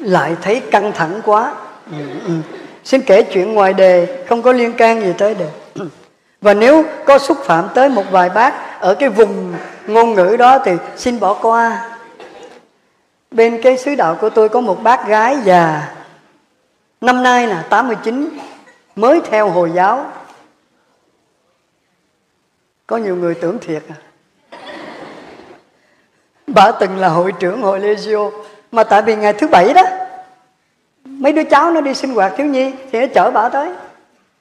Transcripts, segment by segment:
lại thấy căng thẳng quá. Ừ, ừ. xin kể chuyện ngoài đề không có liên can gì tới đề. Và nếu có xúc phạm tới một vài bác ở cái vùng ngôn ngữ đó thì xin bỏ qua. Bên cái sứ đạo của tôi có một bác gái già năm nay là 89 mới theo hồi giáo. Có nhiều người tưởng thiệt à. Bà từng là hội trưởng hội Legio mà tại vì ngày thứ bảy đó, mấy đứa cháu nó đi sinh hoạt, thiếu nhi, thì nó chở bà tới.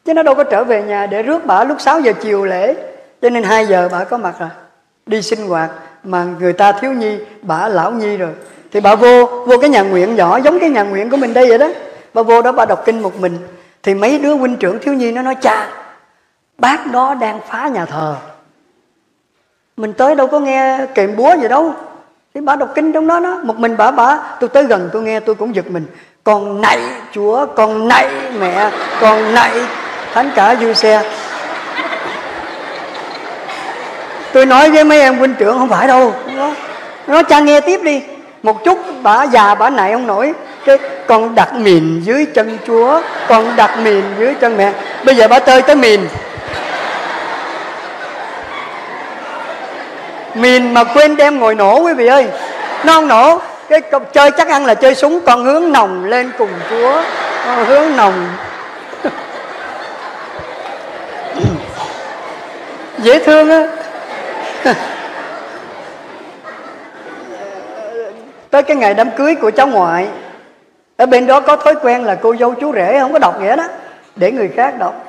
Chứ nó đâu có trở về nhà để rước bà lúc 6 giờ chiều lễ. Cho nên 2 giờ bà có mặt rồi đi sinh hoạt mà người ta thiếu nhi, bà lão nhi rồi. Thì bà vô vô cái nhà nguyện nhỏ, giống cái nhà nguyện của mình đây vậy đó. Bà vô đó bà đọc kinh một mình. Thì mấy đứa huynh trưởng thiếu nhi nó nói, cha, bác đó đang phá nhà thờ. Mình tới đâu có nghe kèm búa gì đâu thì bà đọc kinh trong đó đó, một mình bà bà tôi tới gần tôi nghe, tôi cũng giật mình. Con nạy chúa con nạy mẹ con nạy thánh cả du xe. Tôi nói với mấy em huynh trưởng, không phải đâu, nó cha nghe tiếp đi. Một chút bà già bà nại ông nổi. Cái, con đặt mìn dưới chân chúa, con đặt mìn dưới chân mẹ. Bây giờ bà tơi tới mìn. Mìn mà quên đem ngồi nổ quý vị ơi. Nó không nổ. Cái chơi chắc ăn là chơi súng con hướng nồng lên cùng chúa. Con hướng nồng, dễ thương á. Tới cái ngày đám cưới của cháu ngoại ở bên đó có thói quen là cô dâu chú rể không có đọc nghĩa đó để người khác đọc.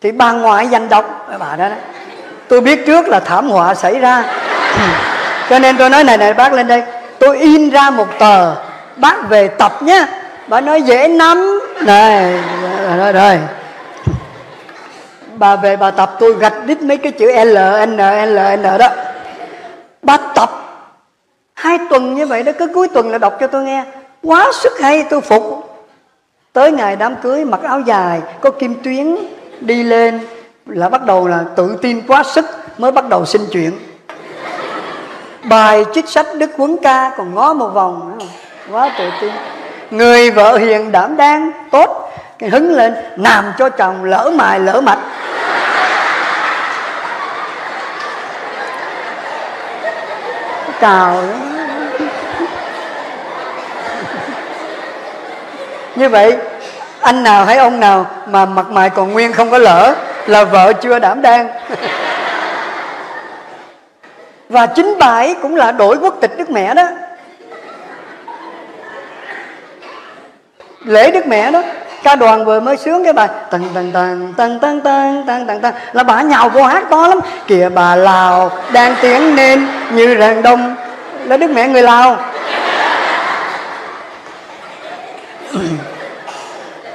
Thì bà ngoại dành đọc. Bà đó, đó. Tôi biết trước là thảm họa xảy ra. Ừ. cho nên tôi nói, này này, bác lên đây, tôi in ra một tờ, bác về tập nhé bà nói, dễ lắm. Này, rồi rồi. Bà về bà tập, tôi gạch đít mấy cái chữ L, N L, N đó. Bà tập hai tuần như vậy đó, cứ cuối tuần là đọc cho tôi nghe. Quá sức hay, tôi phục. Tới ngày đám cưới, mặc áo dài, có kim tuyến đi lên, là bắt đầu là tự tin quá sức, mới bắt đầu xin chuyện bài trích sách đức huấn ca còn ngó một vòng quá tự tin người vợ hiền đảm đang tốt, cái hứng lên, làm cho chồng lỡ mài, lỡ mạch. Cào như vậy, anh nào hay ông nào mà mặt mày còn nguyên không có lỡ là vợ chưa đảm đang và chính bà ấy cũng là đổi quốc tịch đức mẹ đó. Lễ đức mẹ đó, ca đoàn vừa mới sướng cái bài, tần tần tần tần tần tần tần tần tăng là bà nhào vô hát to lắm. Kìa bà lào, đang tiếng nên như rạng đông. Là đức mẹ người lào.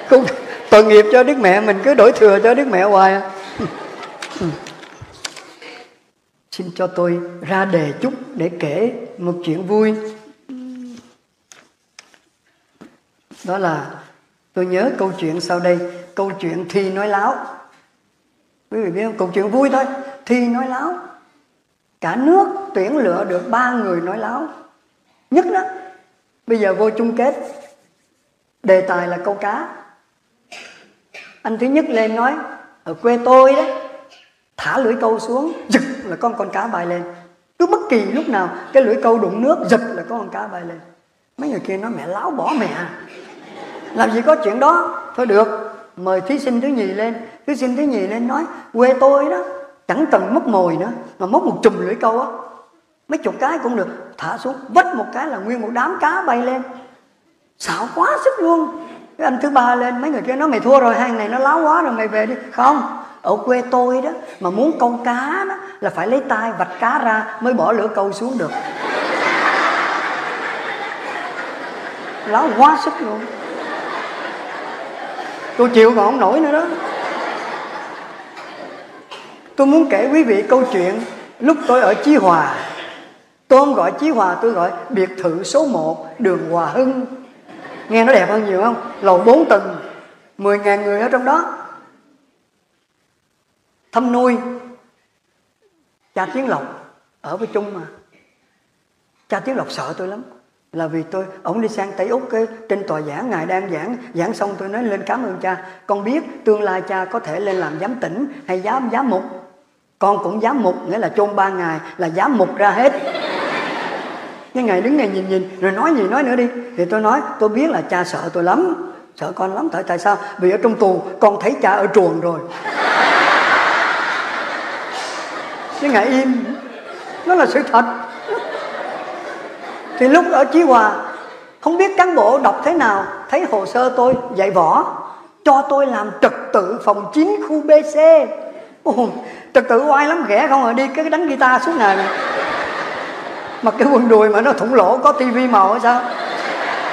Cũng tội nghiệp cho đức mẹ, mình cứ đổi thừa cho đức mẹ hoài à xin cho tôi ra đề chút để kể một chuyện vui. Đó là, tôi nhớ câu chuyện sau đây. Câu chuyện thi nói láo. Quý vị biết không? Câu chuyện vui thôi. Thi nói láo. Cả nước tuyển lựa được ba người nói láo. Nhất đó. Bây giờ vô chung kết. Đề tài là câu cá. Anh thứ nhất lên nói, ở quê tôi đó thả lưỡi câu xuống. Giật là con con cá bay lên. Cứ bất kỳ lúc nào, cái lưỡi câu đụng nước, giật là có con cá bay lên. Mấy người kia nói, mẹ láo bỏ mẹ. Làm gì có chuyện đó. Thôi được, mời thí sinh thứ nhì lên. Thí sinh thứ nhì lên nói, quê tôi đó, chẳng cần mất mồi nữa, mà móc một chùm lưỡi câu á. Mấy chục cái cũng được. Thả xuống vất một cái là nguyên một đám cá bay lên. Xạo quá sức luôn. Cái anh thứ ba lên, mấy người kia nói, mày thua rồi hàng này nó láo quá rồi, mày về đi. Không ở quê tôi đó, mà muốn câu cá đó là phải lấy tay vạch cá ra mới bỏ lửa câu xuống được. Láo quá sức luôn. Tôi chịu còn không nổi nữa đó. Tôi muốn kể quý vị câu chuyện lúc tôi ở Chí Hòa. Tôi không gọi Chí Hòa, tôi gọi biệt thự số 1 đường Hòa Hưng. Nghe nó đẹp hơn nhiều không? Lầu 4 tầng 10.000 người ở trong đó thăm nuôi. Cha Tiến Lộc ở với Trung mà. Cha Tiến Lộc sợ tôi lắm. Là vì tôi ổng đi sang tây úc cái, trên tòa giảng, ngài đang giảng giảng xong tôi nói lên cảm ơn cha. Con biết tương lai cha có thể lên làm giám tỉnh hay giám giám mục. Con cũng giám mục, nghĩa là chôn ba ngày là giám mục ra hết. Cái ngày đứng ngày nhìn nhìn, rồi nói gì nói nữa đi. Thì tôi nói, tôi biết là cha sợ tôi lắm. Sợ con lắm, tại tại sao? Vì ở trong tù, con thấy cha ở chuồng rồi chứ ngài im nó là sự thật. Thì lúc ở Chí Hòa không biết cán bộ đọc thế nào thấy hồ sơ tôi dạy võ cho tôi làm trật tự phòng 9 khu BC Ồ, trật tự oai lắm ghẻ không à đi cái đánh guitar suốt ngày này mặc cái quần đùi mà nó thủng lỗ có tivi màu hay sao?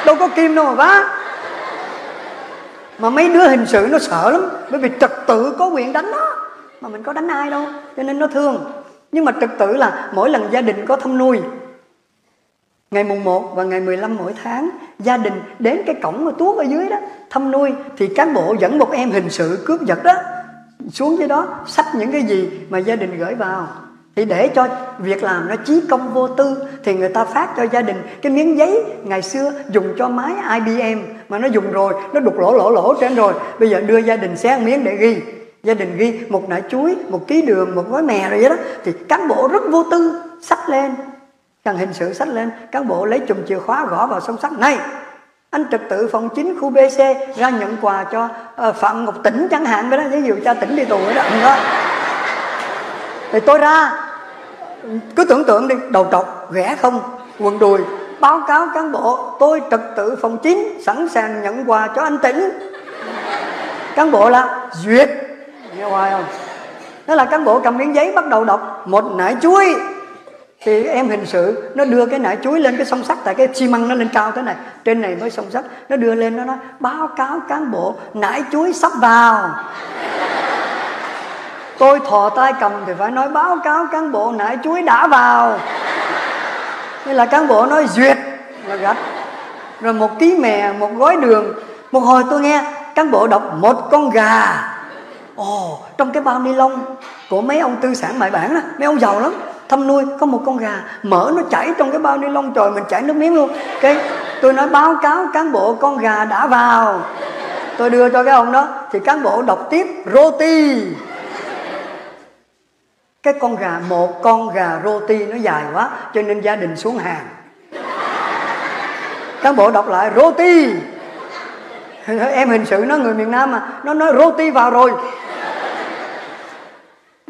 Đâu có kim đâu mà vá. Mà mấy đứa hình sự nó sợ lắm bởi vì trật tự có quyền đánh nó mà mình có đánh ai đâu cho nên nó thương nhưng mà trật tự là mỗi lần gia đình có thăm nuôi, Ngày mùng 1 và ngày 15 mỗi tháng, Gia đình đến cái cổng mà tuốt ở dưới đó, Thăm nuôi, Thì cán bộ dẫn một em hình sự cướp giật đó, Xuống dưới đó sách những cái gì mà gia đình gửi vào. Thì để cho việc làm nó chí công vô tư, Thì người ta phát cho gia đình Cái miếng giấy ngày xưa dùng cho máy IBM Mà nó dùng rồi, Nó đục lỗ lỗ lỗ trên rồi. Bây giờ đưa gia đình xé miếng để ghi. Gia đình ghi một nải chuối, một ký đường, một gói mè rồi vậy đó Thì cán bộ rất vô tư Xách lên Cần hình sự sách lên, cán bộ lấy chùm chìa khóa gõ vào song sắt. Này, anh trật tự phòng 9 khu BC ra nhận quà cho uh, Phạm Ngọc tỉnh chẳng hạn vậy đó. Ví dụ cha tỉnh đi tù đó. đó. Thì tôi ra, cứ tưởng tượng đi, đầu trọc, ghẻ không, quần đùi, báo cáo cán bộ tôi trật tự phòng 9 sẵn sàng nhận quà cho anh tỉnh Cán bộ là duyệt. Nghe hoài không? Đó là cán bộ cầm miếng giấy bắt đầu đọc một nải chuối. Thì em hình sự, nó đưa cái nải chuối lên cái song sắt, tại cái xi măng nó lên cao thế này. Trên này mới song sắt, nó đưa lên, nó nói, báo cáo cán bộ, nải chuối sắp vào. Tôi thò tay cầm thì phải nói, báo cáo cán bộ, nải chuối đã vào. Thế là cán bộ nói, duyệt. Là gạch. Rồi một ký mè, một gói đường. Một hồi tôi nghe, cán bộ đọc, một con gà ồ, trong cái bao ni lông của mấy ông tư sản mại bản đó, mấy ông giàu lắm. Thăm nuôi, có một con gà mỡ nó chảy trong cái bao ni lông, trời, mình chảy nước miếng luôn. Cái, tôi nói báo cáo cán bộ con gà đã vào. Tôi đưa cho cái ông đó, thì cán bộ đọc tiếp, roti. Cái con gà, một con gà roti nó dài quá, cho nên gia đình xuống hàng. Cán bộ đọc lại, roti. Em hình sự nó người miền nam mà, nó nói roti vào rồi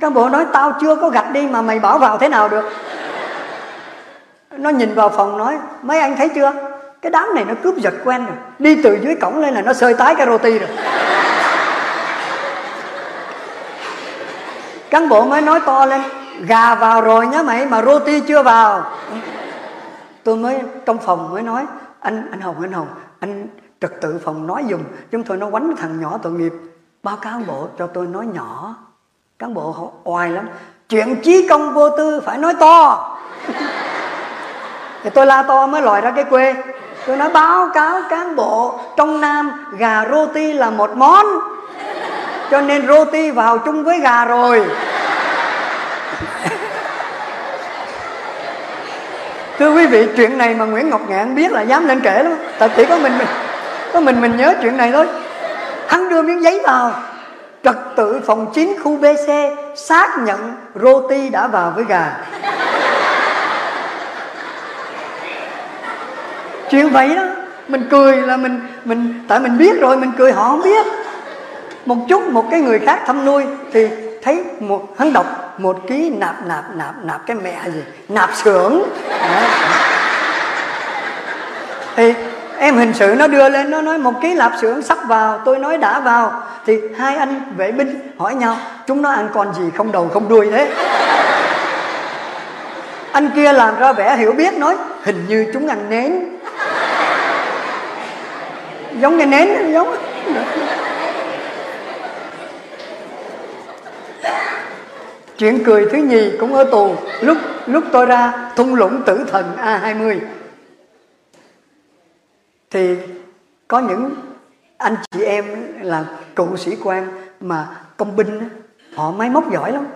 cán bộ nói, tao chưa có gạch đi mà mày bảo vào thế nào được? Nó nhìn vào phòng nói, mấy anh thấy chưa? Cái đám này nó cướp giật quen rồi. Đi từ dưới cổng lên là nó sơi tái cái roti rồi. Cán bộ mới nói to lên, gà vào rồi nhá mày, mà roti chưa vào. Tôi mới, trong phòng mới nói, anh anh hồng anh hồng, anh trật tự phòng nói dùng chúng tôi nó quánh thằng nhỏ tội nghiệp. Báo cáo bộ cho tôi nói nhỏ cán bộ họ oai lắm. Chuyện trí công vô tư phải nói to. Thì tôi la to mới lòi ra cái quê. Tôi nói, báo cáo cán bộ, trong nam gà roti là một món, cho nên roti vào chung với gà rồi. Thưa quý vị, chuyện này mà nguyễn ngọc ngạn biết là dám lên kể lắm. Tại chỉ có mình mình, có mình mình nhớ chuyện này thôi. Hắn đưa miếng giấy vào trật tự phòng 9 khu BC xác nhận roti đã vào với gà. Chuyện vậy đó, mình cười là mình mình, tại mình biết rồi, mình cười họ không biết. Một chút một cái người khác thăm nuôi thì thấy một, hắn đọc một ký nạp nạp nạp nạp cái mẹ gì? Nạp xưởng. Thì em hình sự nó đưa lên, nó nói một ký lạp xưởng sắp vào, tôi nói đã vào. Thì hai anh vệ binh hỏi nhau, chúng nó ăn con gì không đầu không đuôi thế? Anh kia làm ra vẻ hiểu biết nói, hình như chúng ăn nến. Giống cái nến, giống. Chuyện cười thứ nhì cũng ở tù. Lúc lúc tôi ra, thung lũng tử thần a 20 thì có những anh chị em là cựu sĩ quan mà công binh họ máy móc giỏi lắm.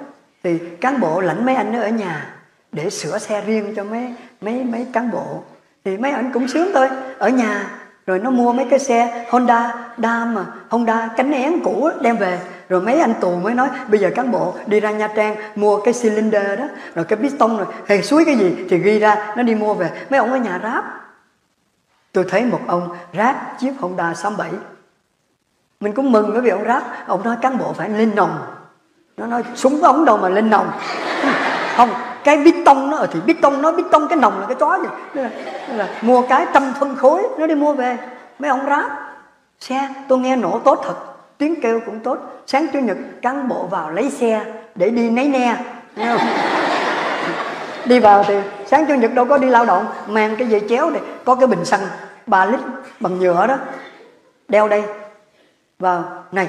Thì cán bộ lãnh mấy anh ở nhà để sửa xe riêng cho mấy mấy mấy cán bộ. Thì mấy anh cũng sướng thôi, ở nhà rồi nó mua mấy cái xe Honda Dam mà, Honda cánh én cũ đem về. Rồi mấy anh tù mới nói, bây giờ cán bộ đi ra Nha Trang mua cái cylinder đó, rồi cái piston rồi hay suối cái gì thì ghi ra, nó đi mua về. Mấy ông ở nhà ráp tôi thấy một ông ráp chiếc Honda 67 mình cũng mừng bởi vì ông ráp ông nói cán bộ phải lên nòng. Nó nói súng ống đâu mà lên nòng? Không cái bít tông nó ờ, thì bít tông nó bít tông cái nòng là cái chó gì nên là, nên là mua cái trăm phân khối nó đi mua về. Mấy ông ráp xe tôi nghe nổ tốt thật tiếng kêu cũng tốt. Sáng chủ nhật cán bộ vào lấy xe để đi nấy nè nghe không? Đi vào thì sáng chủ nhật đâu có đi lao động, mang cái dây chéo này, có cái bình xăng 3 lít bằng nhựa đó, đeo đây. Vào, này,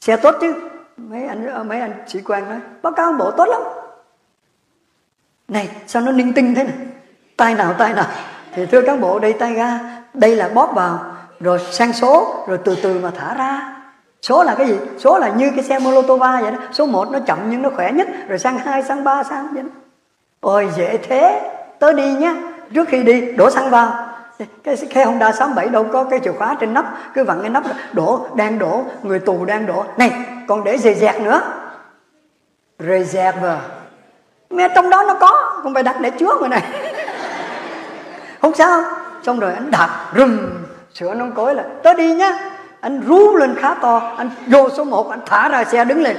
xe tốt chứ? Mấy anh mấy anh sĩ quan nói, báo cáo bộ tốt lắm. Này, sao nó ninh tinh thế này? Tay nào tay nào? Thì thưa cán bộ, đây tay ra đây là bóp vào, rồi sang số, rồi từ từ mà thả ra. Số là cái gì? Số là như cái xe molotova vậy đó. Số 1 nó chậm nhưng nó khỏe nhất, rồi sang hai, sang ba, sang vậy đó ôi, dễ thế. Tớ đi nhá. Trước khi đi, đổ xăng vào. Cái xe Honda 67 đâu có cái chìa khóa trên nắp. Cứ vặn cái nắp đổ, đang đổ. Người tù đang đổ. Này, còn để dè dẹt nữa. Reserve mẹ trong đó nó có. Không phải đặt để trước rồi này. Không sao. Xong rồi anh đạp. Rùm. Sửa nó cối là tới đi nhá. Anh rú lên khá to. Anh vô số 1 anh thả ra xe đứng lên.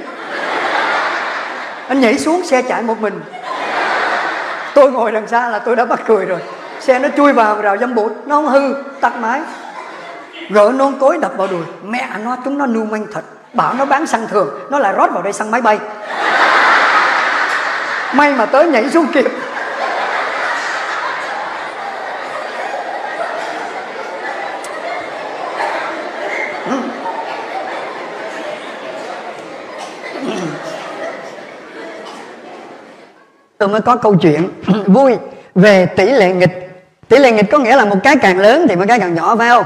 Anh nhảy xuống, xe chạy một mình tôi ngồi đằng xa là tôi đã bắt cười rồi. Xe nó chui vào rào dâm bụt, nó không hư, tắt máy. Gỡ nón cối đập vào đùi. Mẹ nó, chúng nó lưu manh thật. Bảo nó bán xăng thường, nó lại rót vào đây xăng máy bay. May mà tới nhảy xuống kịp. Tôi mới có câu chuyện vui về tỷ lệ nghịch. Tỷ lệ nghịch có nghĩa là một cái càng lớn thì một cái càng nhỏ, phải không?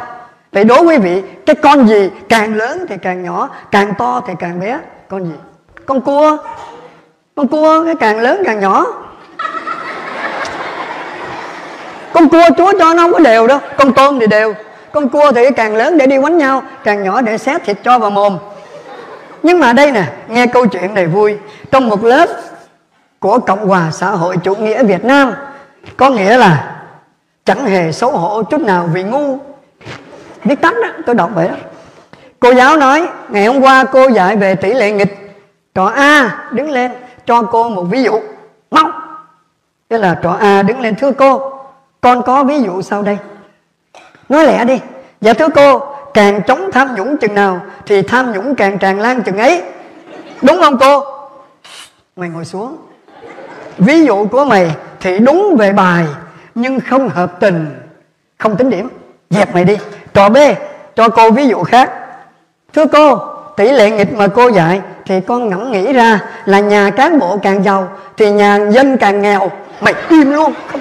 Vậy đố quý vị, cái con gì càng lớn thì càng nhỏ, càng to thì càng bé? Con gì? Con cua. Con cua, cái càng lớn càng nhỏ. Con cua chúa cho nó không có đều đâu. Con tôm thì đều. Con cua thì càng lớn để đi quánh nhau, càng nhỏ để xé thịt cho vào mồm. Nhưng mà đây nè, nghe câu chuyện này vui. Trong một lớp của cộng hòa xã hội chủ nghĩa việt nam. Có nghĩa là chẳng hề xấu hổ chút nào vì ngu. Viết tắt đó, tôi đọc vậy đó. Cô giáo nói, ngày hôm qua cô dạy về tỷ lệ nghịch. Trò a đứng lên cho cô một ví dụ. Mau thế là trò a đứng lên, thưa cô, con có ví dụ sau đây. Nói lẹ đi. Dạ thưa cô, càng chống tham nhũng chừng nào thì tham nhũng càng tràn lan chừng ấy. Đúng không cô? Mày ngồi xuống ví dụ của mày thì đúng về bài nhưng không hợp tình. Không tính điểm. Dẹp mày đi. Trò b cho cô ví dụ khác. Thưa cô tỷ lệ nghịch mà cô dạy thì con ngẫm nghĩ ra là nhà cán bộ càng giàu thì nhà dân càng nghèo. Mày im luôn. Không,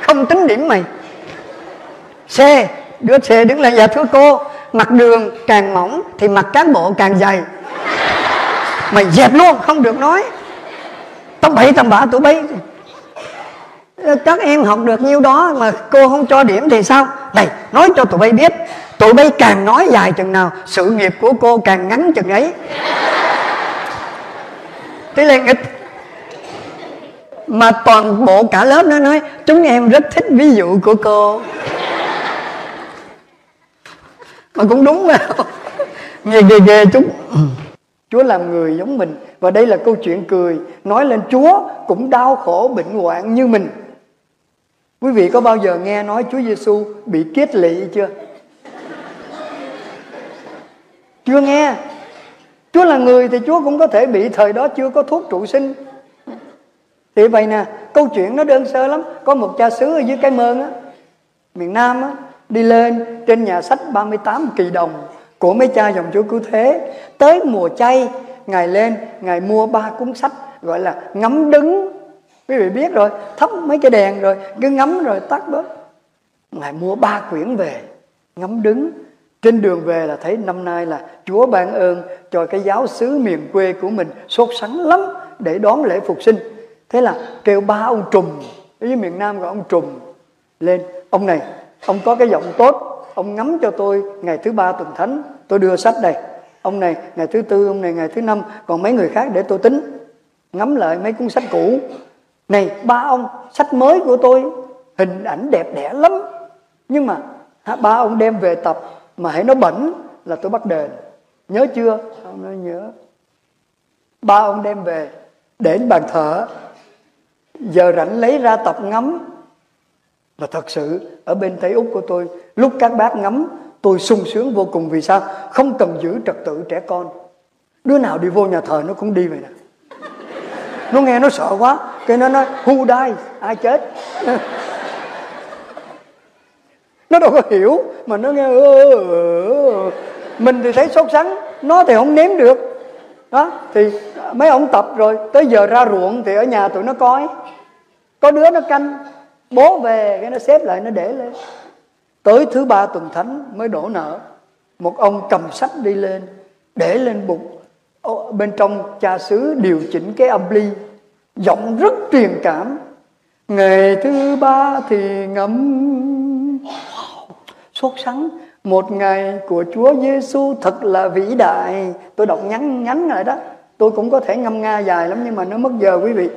không tính điểm mày. C đứa c đứng lại dạ thưa cô mặt đường càng mỏng thì mặt cán bộ càng dày. Mày dẹp luôn. Không được nói tầm bậy tầm bạ tụi bay các em học được nhiêu đó mà cô không cho điểm thì sao này nói cho tụi bay biết tụi bay càng nói dài chừng nào sự nghiệp của cô càng ngắn chừng ấy thế là nghịch mà toàn bộ cả lớp nó nói chúng em rất thích ví dụ của cô mà cũng đúng mà nghe ghê ghê chúng Chúa làm người giống mình. Và đây là câu chuyện cười. Nói lên Chúa cũng đau khổ bệnh hoạn như mình. Quý vị có bao giờ nghe nói Chúa Giêsu bị kết lị chưa? Chưa nghe. Chúa là người thì Chúa cũng có thể bị. Thời đó chưa có thuốc trụ sinh. Thì vậy nè, câu chuyện nó đơn sơ lắm. Có một cha xứ ở dưới cái mơn á, miền Nam á, đi lên trên nhà sách 38 kỳ đồng của mấy cha dòng chúa cứu thế. Tới mùa chay, ngài lên, ngài mua ba cuốn sách, gọi là ngắm đứng. Quý vị biết rồi, thắp mấy cái đèn rồi, cứ ngắm rồi tắt bớt. Ngài mua ba quyển về, ngắm đứng. Trên đường về là thấy năm nay là chúa ban ơn cho cái giáo xứ miền quê của mình sốt sắng lắm để đón lễ phục sinh. Thế là kêu ba ông trùm, ở dưới miền nam gọi ông trùm, lên, ông này, ông có cái giọng tốt, ông ngắm cho tôi ngày thứ ba tuần thánh tôi đưa sách đây. Ông này, ngày thứ tư, ông này ngày thứ năm, còn mấy người khác để tôi tính. Ngắm lại mấy cuốn sách cũ. Này, ba ông, sách mới của tôi, hình ảnh đẹp đẽ lắm. Nhưng mà ba ông đem về tập mà hãy nó bẩn là tôi bắt đền. Nhớ chưa? Ông nói nhớ. Ba ông đem về, để bàn thờ. Giờ rảnh lấy ra tập ngắm. Và thật sự, ở bên Tây Úc của tôi, lúc các bác ngắm tôi sung sướng vô cùng vì sao? Không cần giữ trật tự trẻ con. Đứa nào đi vô nhà thờ nó cũng đi vậy nè. Nó nghe nó sợ quá, cái nó nói, who die ai chết? Nó đâu có hiểu, mà nó nghe mình thì thấy sốt sắng, nó thì không nếm được. Đó, thì mấy ông tập rồi, tới giờ ra ruộng thì ở nhà tụi nó coi. Có đứa nó canh, bố về, cái nó xếp lại, nó để lên tới thứ ba tuần thánh mới đổ nợ. Một ông cầm sách đi lên, để lên bụng bên trong cha xứ điều chỉnh cái âm ly, giọng rất truyền cảm. Ngày thứ ba thì ngắm sốt sắng. Một ngày của Chúa Giêsu thật là vĩ đại. Tôi đọc ngắn ngắn lại đó. Tôi cũng có thể ngâm nga dài lắm nhưng mà nó mất giờ quý vị.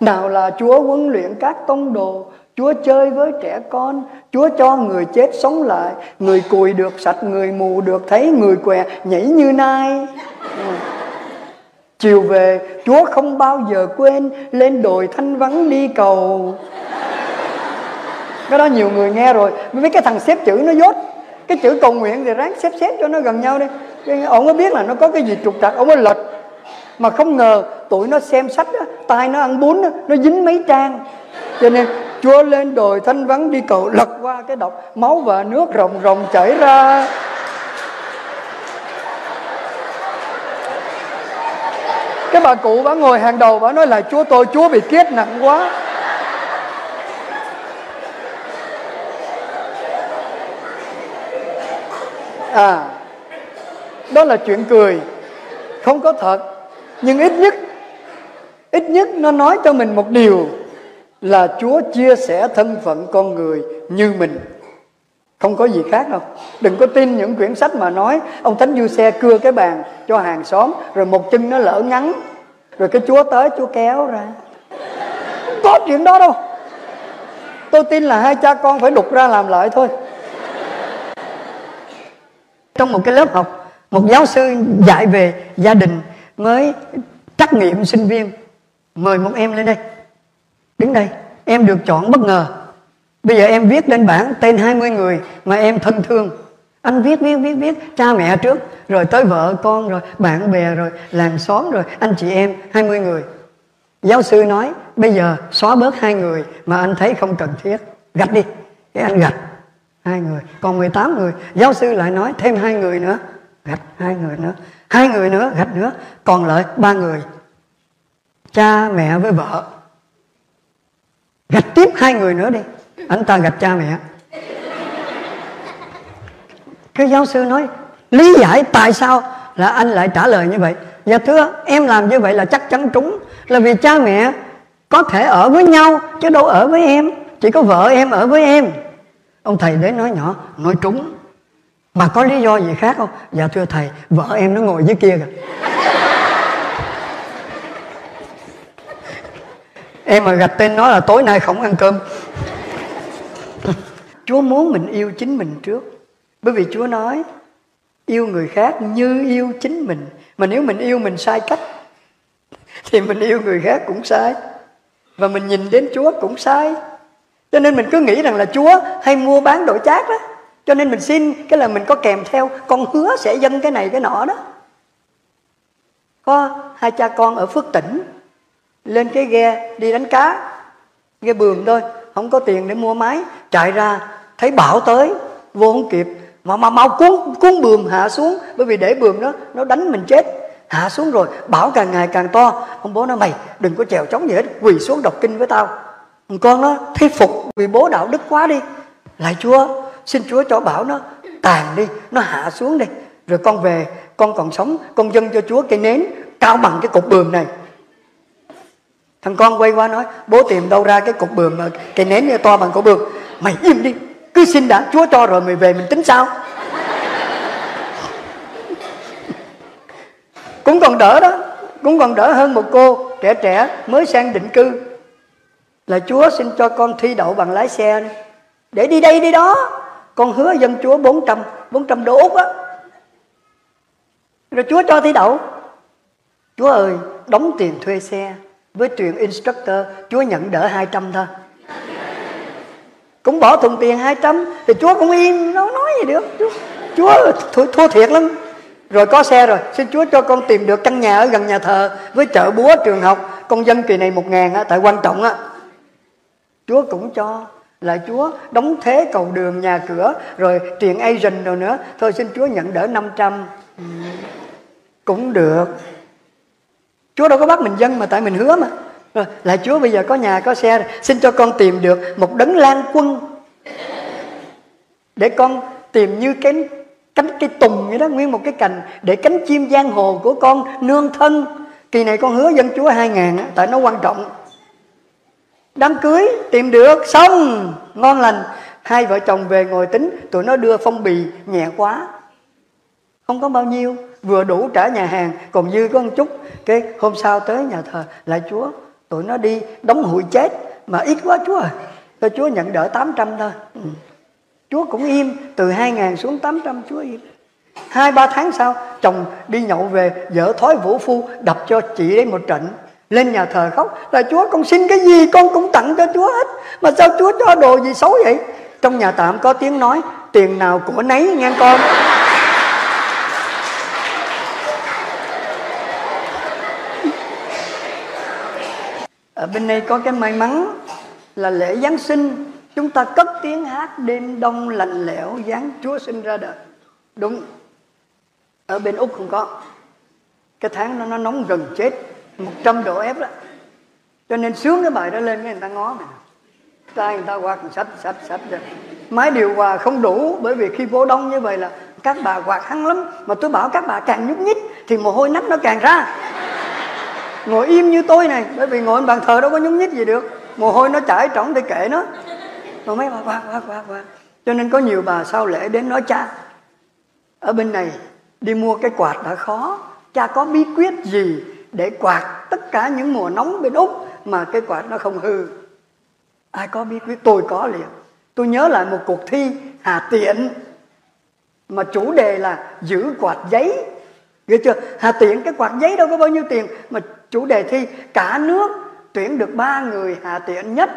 Nào là Chúa huấn luyện các tông đồ Chúa chơi với trẻ con Chúa cho người chết sống lại. Người cùi được sạch Người mù được thấy Người què nhảy như nai. Ừ. Chiều về Chúa không bao giờ quên Lên đồi thanh vắng đi cầu. Cái đó nhiều người nghe rồi Biết cái thằng xếp chữ nó dốt. Cái chữ cầu nguyện thì ráng xếp xếp cho nó gần nhau đi. Ông mới biết là nó có cái gì trục trặc Ông mới lật. Mà không ngờ tụi nó xem sách đó, Tai nó ăn bún đó, Nó dính mấy trang. Cho nên Chúa lên đồi thanh vắng đi cầu lật qua cái độc, Máu và nước rồng rồng chảy ra. Cái bà cụ bà ngồi hàng đầu bà nói là, Chúa tôi, Chúa bị kiết nặng quá. À Đó là chuyện cười. Không có thật, Nhưng ít nhất Ít nhất nó nói cho mình một điều là Chúa chia sẻ thân phận con người như mình. Không có gì khác đâu. Đừng có tin những quyển sách mà nói, ông thánh du xe cưa cái bàn cho hàng xóm, rồi một chân nó lỡ ngắn, rồi cái chúa tới, chúa kéo ra. Không có chuyện đó đâu. Tôi tin là hai cha con phải đục ra làm lại thôi. Trong một cái lớp học, một giáo sư dạy về gia đình mới trắc nghiệm sinh viên. Mời một em lên đây. Đứng đây, em được chọn bất ngờ. Bây giờ em viết lên bảng tên 20 người mà em thân thương. Anh viết, viết, viết, viết, cha mẹ trước, rồi tới vợ con, rồi bạn bè, rồi làng xóm, rồi anh chị em, 20 người. Giáo sư nói, bây giờ xóa bớt hai người mà anh thấy không cần thiết. Gạch đi, cái anh gạch. Hai người, còn 18 người. Giáo sư lại nói thêm hai người nữa. Gạch, hai người nữa. Hai người nữa, gạch nữa. Còn lại ba người. Cha, mẹ với vợ gạch tiếp hai người nữa đi. Anh ta gạch cha mẹ. Cái giáo sư nói, lý giải tại sao là anh lại trả lời như vậy. Dạ thưa, em làm như vậy là chắc chắn trúng. Là vì cha mẹ có thể ở với nhau, chứ đâu ở với em. Chỉ có vợ em ở với em. Ông thầy đến nói nhỏ, nói trúng. Mà có lý do gì khác không? Dạ thưa thầy, vợ em nó ngồi dưới kia kìa. Em mà gặp tên nó là tối nay không ăn cơm. Chúa muốn mình yêu chính mình trước. Bởi vì Chúa nói, Yêu người khác như yêu chính mình. Mà nếu mình yêu mình sai cách, Thì mình yêu người khác cũng sai. Và mình nhìn đến Chúa cũng sai. Cho nên mình cứ nghĩ rằng là Chúa hay mua bán đổi chát đó. Cho nên mình xin Cái là mình có kèm theo, Con hứa sẽ dâng cái này cái nọ đó. Có hai cha con ở Phước Tỉnh lên cái ghe đi đánh cá, ghe bường thôi, không có tiền để mua máy. Chạy ra, thấy bão tới, vô không kịp. Mà mà, mau cuốn cuốn bườm hạ xuống, bởi vì để bườm đó, nó đánh mình chết. Hạ xuống rồi, bão càng ngày càng to. Ông bố nói, mày, đừng có chèo chống gì hết, quỳ xuống đọc kinh với tao. Con nó thuyết phục, vì bố đạo đức quá đi. Lại chúa, xin chúa cho bảo nó tàn đi, nó hạ xuống đi. Rồi con về, con còn sống, con dâng cho chúa cây nến cao bằng cái cục bườm này thằng con quay qua nói, bố tìm đâu ra cái cục bường mà nến to bằng cục bường. Mày im đi, cứ xin đã, chúa cho rồi mày về mình tính sao? Cũng còn đỡ đó, cũng còn đỡ hơn một cô trẻ trẻ mới sang định cư. Là chúa xin cho con thi đậu bằng lái xe đi. để đi đây đi đó. Con hứa dân chúa 400 400 đô úc á. Rồi chúa cho thi đậu. Chúa ơi, đóng tiền thuê xe với truyền instructor chúa nhận đỡ 200 thôi. Cũng bỏ thùng tiền 200 thì chúa cũng im nó nói gì được. Chúa, chúa thua, thua thiệt lắm. Rồi có xe rồi xin chúa cho con tìm được căn nhà ở gần nhà thờ với chợ búa trường học. Con dân kỳ này một ngàn á tại quan trọng á. Chúa cũng cho là chúa đóng thế cầu đường nhà cửa rồi tiền agent rồi nữa. Thôi xin chúa nhận đỡ 500 cũng được chúa đâu có bắt mình dân mà tại mình hứa mà. Rồi, là Chúa bây giờ có nhà có xe rồi. Xin cho con tìm được một đấng lan quân. Để con tìm như cái cánh cây tùng vậy đó Nguyên một cái cành Để cánh chim giang hồ của con nương thân. Kỳ này con hứa dân Chúa hai ngàn Tại nó quan trọng. Đám cưới tìm được xong Ngon lành. Hai vợ chồng về ngồi tính Tụi nó đưa phong bì nhẹ quá. Không có bao nhiêu. Vừa đủ trả nhà hàng, Còn dư có một chút. Cái hôm sau tới nhà thờ, Lại Chúa, tụi nó đi đóng hụi chết, mà ít quá chúa à. Cho chúa nhận đỡ 800 thôi. Ừ. chúa cũng im, từ 2 ngàn xuống 800 chúa im. Hai, ba tháng sau, chồng đi nhậu về vợ thói vũ phu, đập cho chị đấy một trận. Lên nhà thờ khóc, là chúa, con xin cái gì? Con cũng tặng cho chúa hết. Mà sao chúa cho đồ gì xấu vậy? Trong nhà tạm có tiếng nói, tiền nào của nấy, nghe con. Ở bên đây có cái may mắn là lễ Giáng sinh, chúng ta cất tiếng hát đêm đông lạnh lẽo, giáng Chúa sinh ra đời. Đúng. Ở bên Úc không có. Cái tháng nó nó nóng gần chết 100 độ F đó. Cho nên sướng cái bài đó lên cái người ta ngó mình tay người ta quạt sạch sạch sạch rồi. Máy điều hòa không đủ, bởi vì khi vô đông như vậy là các bà quạt hăng lắm. Mà tôi bảo các bà càng nhúc nhích thì mồ hôi nắp nó càng ra ngồi im như tôi này, bởi vì ngồi bàn thờ đâu có nhúng nhích gì được. Mồ hôi nó chảy trỏng thì kệ nó. Mà mấy bà qua qua qua qua cho nên có nhiều bà sau lễ đến nói, cha, ở bên này đi mua cái quạt đã khó. Cha có bí quyết gì để quạt tất cả những mùa nóng bên úc mà cái quạt nó không hư? Ai có bí quyết? Tôi có liền. Tôi nhớ lại một cuộc thi hà tiện mà chủ đề là giữ quạt giấy. Ghê chưa? Hà tiện, cái quạt giấy đâu có bao nhiêu tiền mà chủ đề thi cả nước tuyển được ba người hà tiện nhất.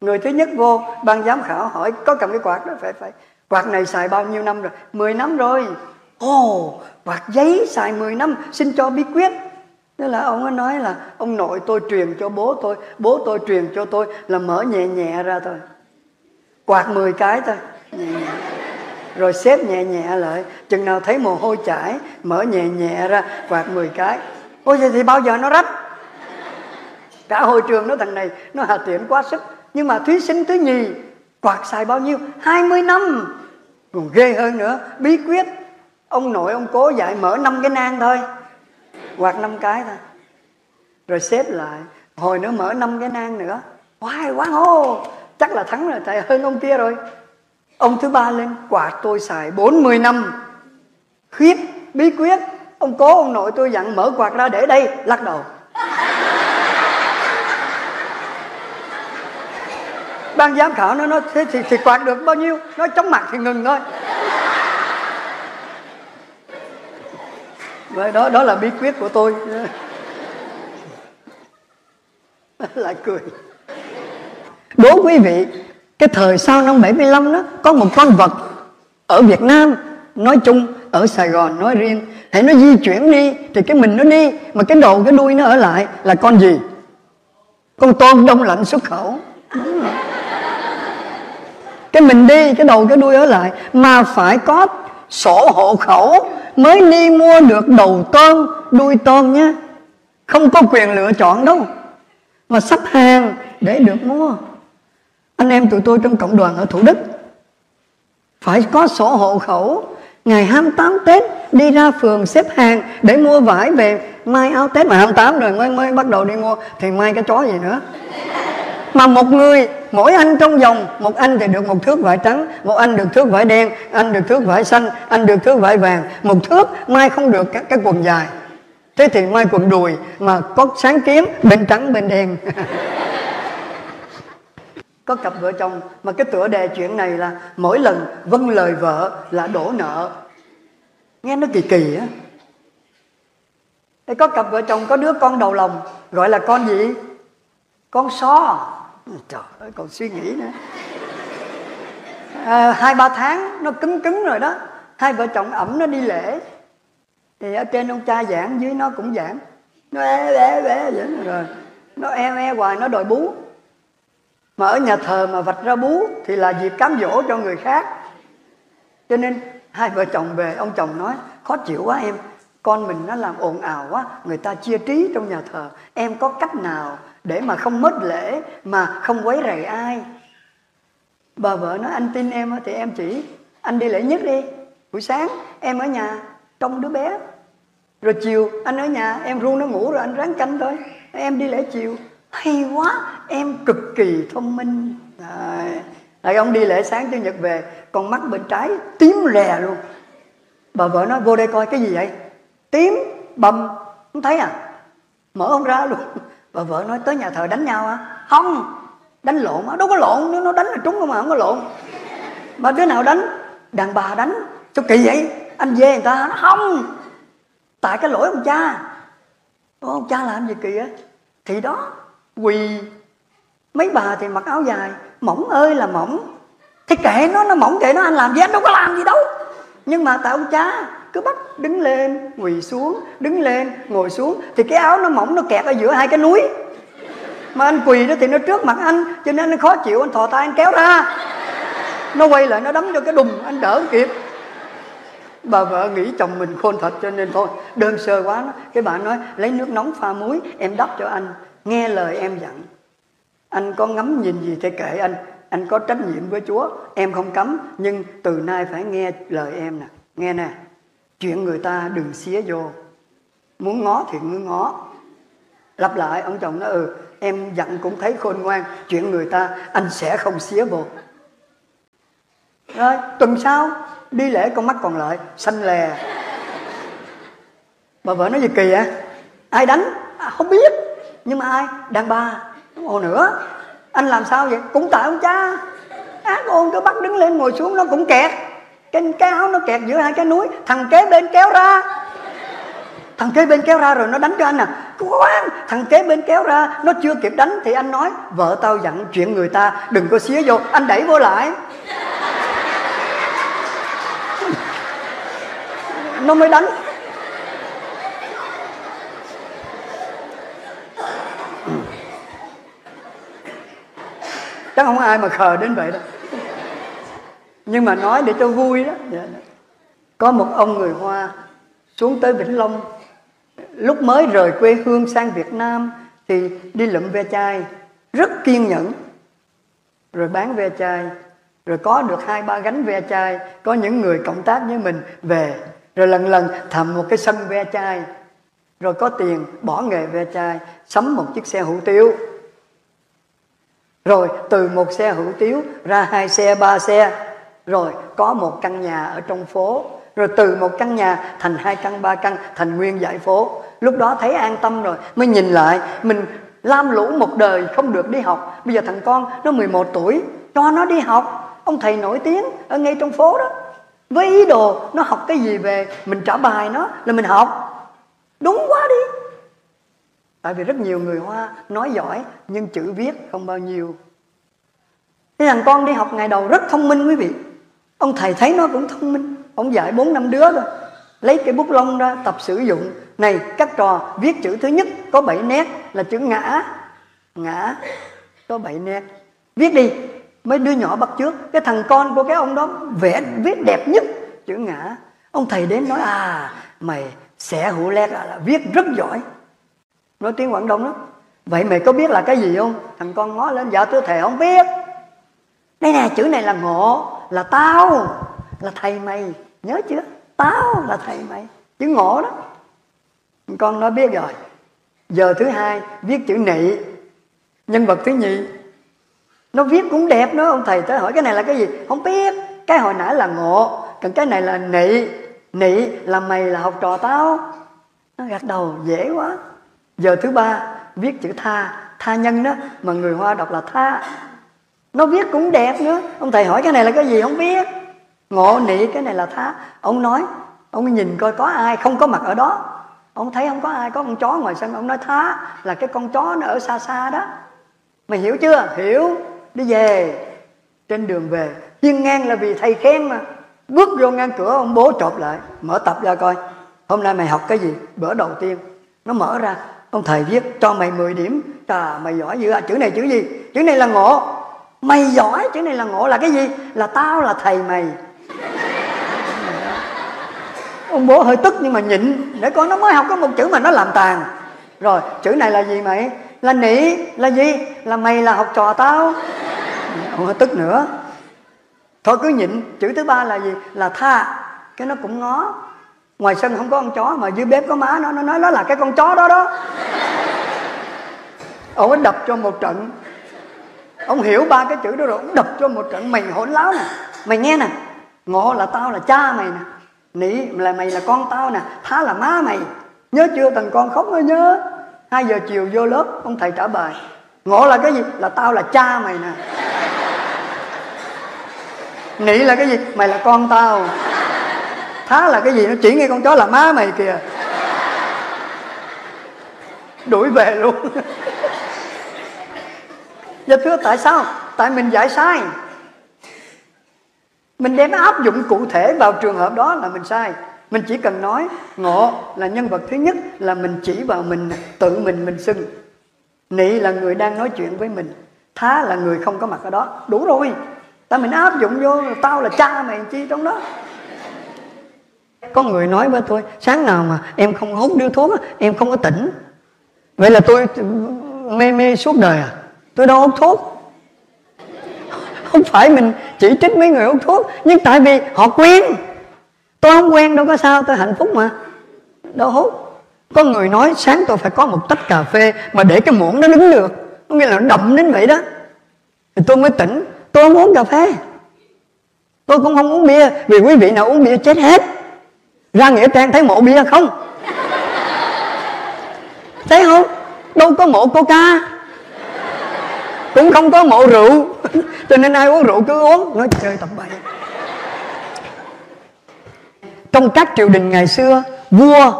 Người thứ nhất vô ban giám khảo hỏi có cầm cái quạt đó phải phải quạt này xài bao nhiêu năm rồi? 10 năm rồi. Ồ, oh, quạt giấy xài 10 năm xin cho bí quyết. Thế là ông ấy nói là ông nội tôi truyền cho bố tôi, bố tôi truyền cho tôi là mở nhẹ nhẹ ra thôi. Quạt 10 cái thôi. Nhẹ nhẹ rồi xếp nhẹ nhẹ lại chừng nào thấy mồ hôi chảy mở nhẹ nhẹ ra quạt 10 cái ôi, vậy thì bao giờ nó rách? Cả hội trường nó thằng này, nó hà tiện quá sức. Nhưng mà thí sinh thứ nhì, quạt xài bao nhiêu? 20 năm. Còn ghê hơn nữa, bí quyết, ông nội, ông cố dạy mở năm cái nang thôi. Quạt năm cái thôi. Rồi xếp lại, hồi nữa mở năm cái nang nữa. Hoài quá hô. Chắc là thắng rồi tại hơn ông kia rồi. Ông thứ ba lên, quạt tôi xài 40 năm. Khiếp, bí quyết. Ông cố ông nội tôi dặn mở quạt ra để đây Lắc đầu. Ban giám khảo nó nói thế thì, thì quạt được bao nhiêu? Nó chóng mặt thì ngừng thôi. Vậy đó đó là bí quyết của tôi. Lại cười. Đố quý vị cái thời sau năm 75 đó có một con vật ở Việt Nam nói chung ở Sài Gòn nói riêng hãy nó di chuyển đi, thì cái mình nó đi, mà cái đầu cái đuôi nó ở lại là con gì? Con tôm đông lạnh xuất khẩu. Cái mình đi, cái đầu cái đuôi ở lại, mà phải có sổ hộ khẩu mới đi mua được đầu tôm đuôi tôm nhé. Không có quyền lựa chọn đâu, mà sắp hàng để được mua. Anh em tụi tôi trong cộng đoàn ở Thủ Đức, phải có sổ hộ khẩu ngày 28 Tết, đi ra phường xếp hàng để mua vải về. Mai áo Tết mà 28 rồi, mới mới bắt đầu đi mua. Thì mai cái chó gì nữa? Mà một người, mỗi anh trong vòng, một anh thì được một thước vải trắng, một anh được thước vải đen, anh được thước vải xanh, anh được thước vải vàng. Một thước mai không được các cái quần dài. Thế thì mai quần đùi mà có sáng kiếm bên trắng, bên đen. có cặp vợ chồng mà cái tựa đề chuyện này là mỗi lần vâng lời vợ là đổ nợ. Nghe nó kỳ kỳ á. Thế có cặp vợ chồng có đứa con đầu lòng gọi là con gì? Con so trời ơi còn suy nghĩ nữa. À, hai ba tháng nó cứng cứng rồi đó. Hai vợ chồng ẩm nó đi lễ. Thì ở trên ông cha giảng dưới nó cũng giảng. Nó e bé bé vậy rồi nó e e hoài nó đòi bú mà ở nhà thờ mà vạch ra bú thì là dịp cám dỗ cho người khác. Cho nên hai vợ chồng về, ông chồng nói, khó chịu quá em, con mình nó làm ồn ào quá, người ta chia trí trong nhà thờ. Em có cách nào để mà không mất lễ, mà không quấy rầy ai? Bà vợ nói, anh tin em thì em chỉ, anh đi lễ nhất đi. Buổi sáng em ở nhà, trông đứa bé. Rồi chiều anh ở nhà, em ru nó ngủ rồi anh ráng canh thôi. Em đi lễ chiều hay quá, em cực kỳ thông minh. Rồi Rồi ông đi lễ sáng chủ nhật về, con mắt bên trái tím rè luôn. Bà vợ nói, vô đây coi, cái gì vậy? Tím, bầm. Không thấy à? Mở ông ra luôn. Bà vợ nói, tới nhà thờ đánh nhau à? Không, đánh lộn á. Đâu có lộn, nếu nó đánh là trúng không mà, không có lộn. Mà đứa nào đánh? Đàn bà đánh. Cho kỳ vậy? Anh dê người ta nó không. Tại cái lỗi ông cha. Ông cha làm gì kỳ á thì đó quỳ. Mấy bà thì mặc áo dài. Mỏng ơi là mỏng. Thì kệ nó nó mỏng kệ nó, anh làm gì, anh đâu có làm gì đâu. Nhưng mà tại ông cha, cứ bắt đứng lên, quỳ xuống, đứng lên, ngồi xuống. Thì cái áo nó mỏng, nó kẹt ở giữa hai cái núi. Mà anh quỳ đó thì nó trước mặt anh, cho nên anh khó chịu, anh thò tay anh kéo ra. Nó quay lại, nó đấm cho cái đùng anh đỡ kịp. Bà vợ nghĩ chồng mình khôn thật cho nên thôi, đơn sơ quá. Đó. cái bà nói, lấy nước nóng pha muối, em đắp cho anh nghe lời em dặn. Anh có ngắm nhìn gì thì kệ anh. Anh có trách nhiệm với chúa. Em không cấm nhưng từ nay phải nghe lời em nè. Nghe nè. Chuyện người ta đừng xía vô. Muốn ngó thì cứ ngó. Lặp lại ông chồng nói ừ em dặn cũng thấy khôn ngoan. Chuyện người ta anh sẽ không xía vô. Rồi tuần sau đi lễ con mắt còn lại xanh lè. Bà vợ nói gì kỳ vậy? Ai đánh? À, không biết nhưng mà ai? Đàn bà. Ngồi nữa. Anh làm sao vậy? Cũng tại ông cha. Ác ôn cứ bắt đứng lên ngồi xuống nó cũng kẹt. Cái, cái áo nó kẹt giữa hai cái núi. Thằng kế bên kéo ra. Thằng kế bên kéo ra rồi nó đánh cho anh à. Quán thằng kế bên kéo ra nó chưa kịp đánh thì anh nói vợ tao dặn chuyện người ta đừng có xía vô. Anh đẩy vô lại. Nó mới đánh. Chắc không ai mà khờ đến vậy đâu nhưng mà nói để cho vui đó. Dạ, dạ. Có một ông người hoa xuống tới vĩnh long. Lúc mới rời quê hương sang việt nam thì đi lượm ve chai, rất kiên nhẫn. Rồi bán ve chai, rồi có được hai ba gánh ve chai. Có những người cộng tác với mình về, rồi lần lần thầm một cái sân ve chai. Rồi có tiền bỏ nghề ve chai, sắm một chiếc xe hủ tiếu rồi, từ một xe hủ tiếu ra hai xe, ba xe. Rồi, có một căn nhà ở trong phố. Rồi từ một căn nhà thành hai căn, ba căn, thành nguyên dãy phố. Lúc đó thấy an tâm rồi, mới nhìn lại. Mình lam lũ một đời không được đi học. Bây giờ thằng con nó 11 tuổi, cho nó đi học. Ông thầy nổi tiếng ở ngay trong phố đó. Với ý đồ nó học cái gì về, mình trả bài nó là mình học. Đúng quá đi tại vì rất nhiều người hoa nói giỏi nhưng chữ viết không bao nhiêu. Cái thằng con đi học ngày đầu rất thông minh quý vị. Ông thầy thấy nó cũng thông minh. Ông dạy bốn năm đứa rồi lấy cái bút lông ra tập sử dụng. Này các trò viết chữ thứ nhất có bảy nét là chữ ngã. Ngã có bảy nét. Viết đi mấy đứa nhỏ bắt trước cái thằng con của cái ông đó vẽ viết đẹp nhất chữ ngã. Ông thầy đến nói à mày sẽ hữu lét là, là viết rất giỏi nói tiếng quảng đông đó vậy mày có biết là cái gì không? Thằng con ngó lên dạ tôi thầy, không biết. Đây nè, chữ này là ngộ, là tao, là thầy mày. Nhớ chưa? Tao là thầy mày. Chữ ngộ đó. Con nói biết rồi. Giờ thứ hai, viết chữ nị. Nhân vật thứ nhì. Nó viết cũng đẹp đó ông thầy tới hỏi, cái này là cái gì? Không biết. Cái hồi nãy là ngộ, còn cái này là nị. Nị là mày là học trò tao. Nó gật đầu, dễ quá giờ thứ ba, viết chữ tha. Tha nhân đó, mà người hoa đọc là tha. Nó viết cũng đẹp nữa. Ông thầy hỏi cái này là cái gì không biết ngộ nị, cái này là tha. Ông nói, ông nhìn coi có ai không có mặt ở đó. Ông thấy không có ai, có con chó ngoài sân, ông nói tha là cái con chó nó ở xa xa đó. Mày hiểu chưa? Hiểu. Đi về. Trên đường về hiên ngang là vì thầy khen mà. Bước vô ngang cửa, ông bố chộp lại. Mở tập ra coi. Hôm nay mày học cái gì? Bữa đầu tiên. Nó mở ra ông thầy viết, cho mày 10 điểm. Trà mày giỏi dữ à. Chữ này chữ gì? Chữ này là ngộ. Mày giỏi, chữ này là ngộ là cái gì? Là tao là thầy mày. Ông bố hơi tức nhưng mà nhịn. Để con nó mới học có một chữ mà nó làm tàn. Rồi, chữ này là gì mày? Là nị, là gì? Là mày là học trò tao. Ông hơi tức nữa. Thôi cứ nhịn. Chữ thứ ba là gì? Là tha. Cái nó cũng ngó ngoài sân không có con chó, mà dưới bếp có má, nó nó nói nó là cái con chó đó đó. Ông ấy đập cho một trận. Ông hiểu ba cái chữ đó rồi, ông đập cho một trận, mày hỗn láo nè. Mày nghe nè ngộ là tao là cha mày nè, nỉ là mày là con tao nè, thá là má mày. Nhớ chưa, thằng con khóc nó nhớ. Hai giờ chiều vô lớp, ông thầy trả bài. Ngộ là cái gì? Là tao là cha mày nè. Nỉ là cái gì? Mày là con tao thá là cái gì? Nó chỉ nghe con chó là má mày kìa. Đuổi về luôn. Dạ thưa, tại sao? Tại mình giải sai. Mình đem áp dụng cụ thể vào trường hợp đó là mình sai. Mình chỉ cần nói, Ngộ là nhân vật thứ nhất Là mình chỉ vào mình, Tự mình mình xưng. Nị là người đang nói chuyện với mình, Thá là người không có mặt ở đó. Đủ rồi. Tại mình áp dụng vô, Tao là cha mày chi trong đó. Có người nói với tôi, Sáng nào mà em không hút điếu thuốc Em không có tỉnh. Vậy là tôi mê mê suốt đời à? Tôi đâu hút thuốc. Không phải mình chỉ trích mấy người hút thuốc, nhưng tại vì họ quen. Tôi không quen đâu có sao, tôi hạnh phúc mà. Đâu hút. Có người nói, sáng tôi phải có một tách cà phê mà để cái muỗng nó đứng được. Có nghĩa là nó đậm đến vậy đó. Thì tôi mới tỉnh. Tôi không uống cà phê. Tôi cũng không uống bia, vì quý vị nào uống bia chết hết ra nghĩa trang thấy mộ bia không? Thấy không? Đâu có mộ coca. Cũng không có mộ rượu. Cho nên ai uống rượu cứ uống. Nói chơi tập bậy. Trong các triều đình ngày xưa, vua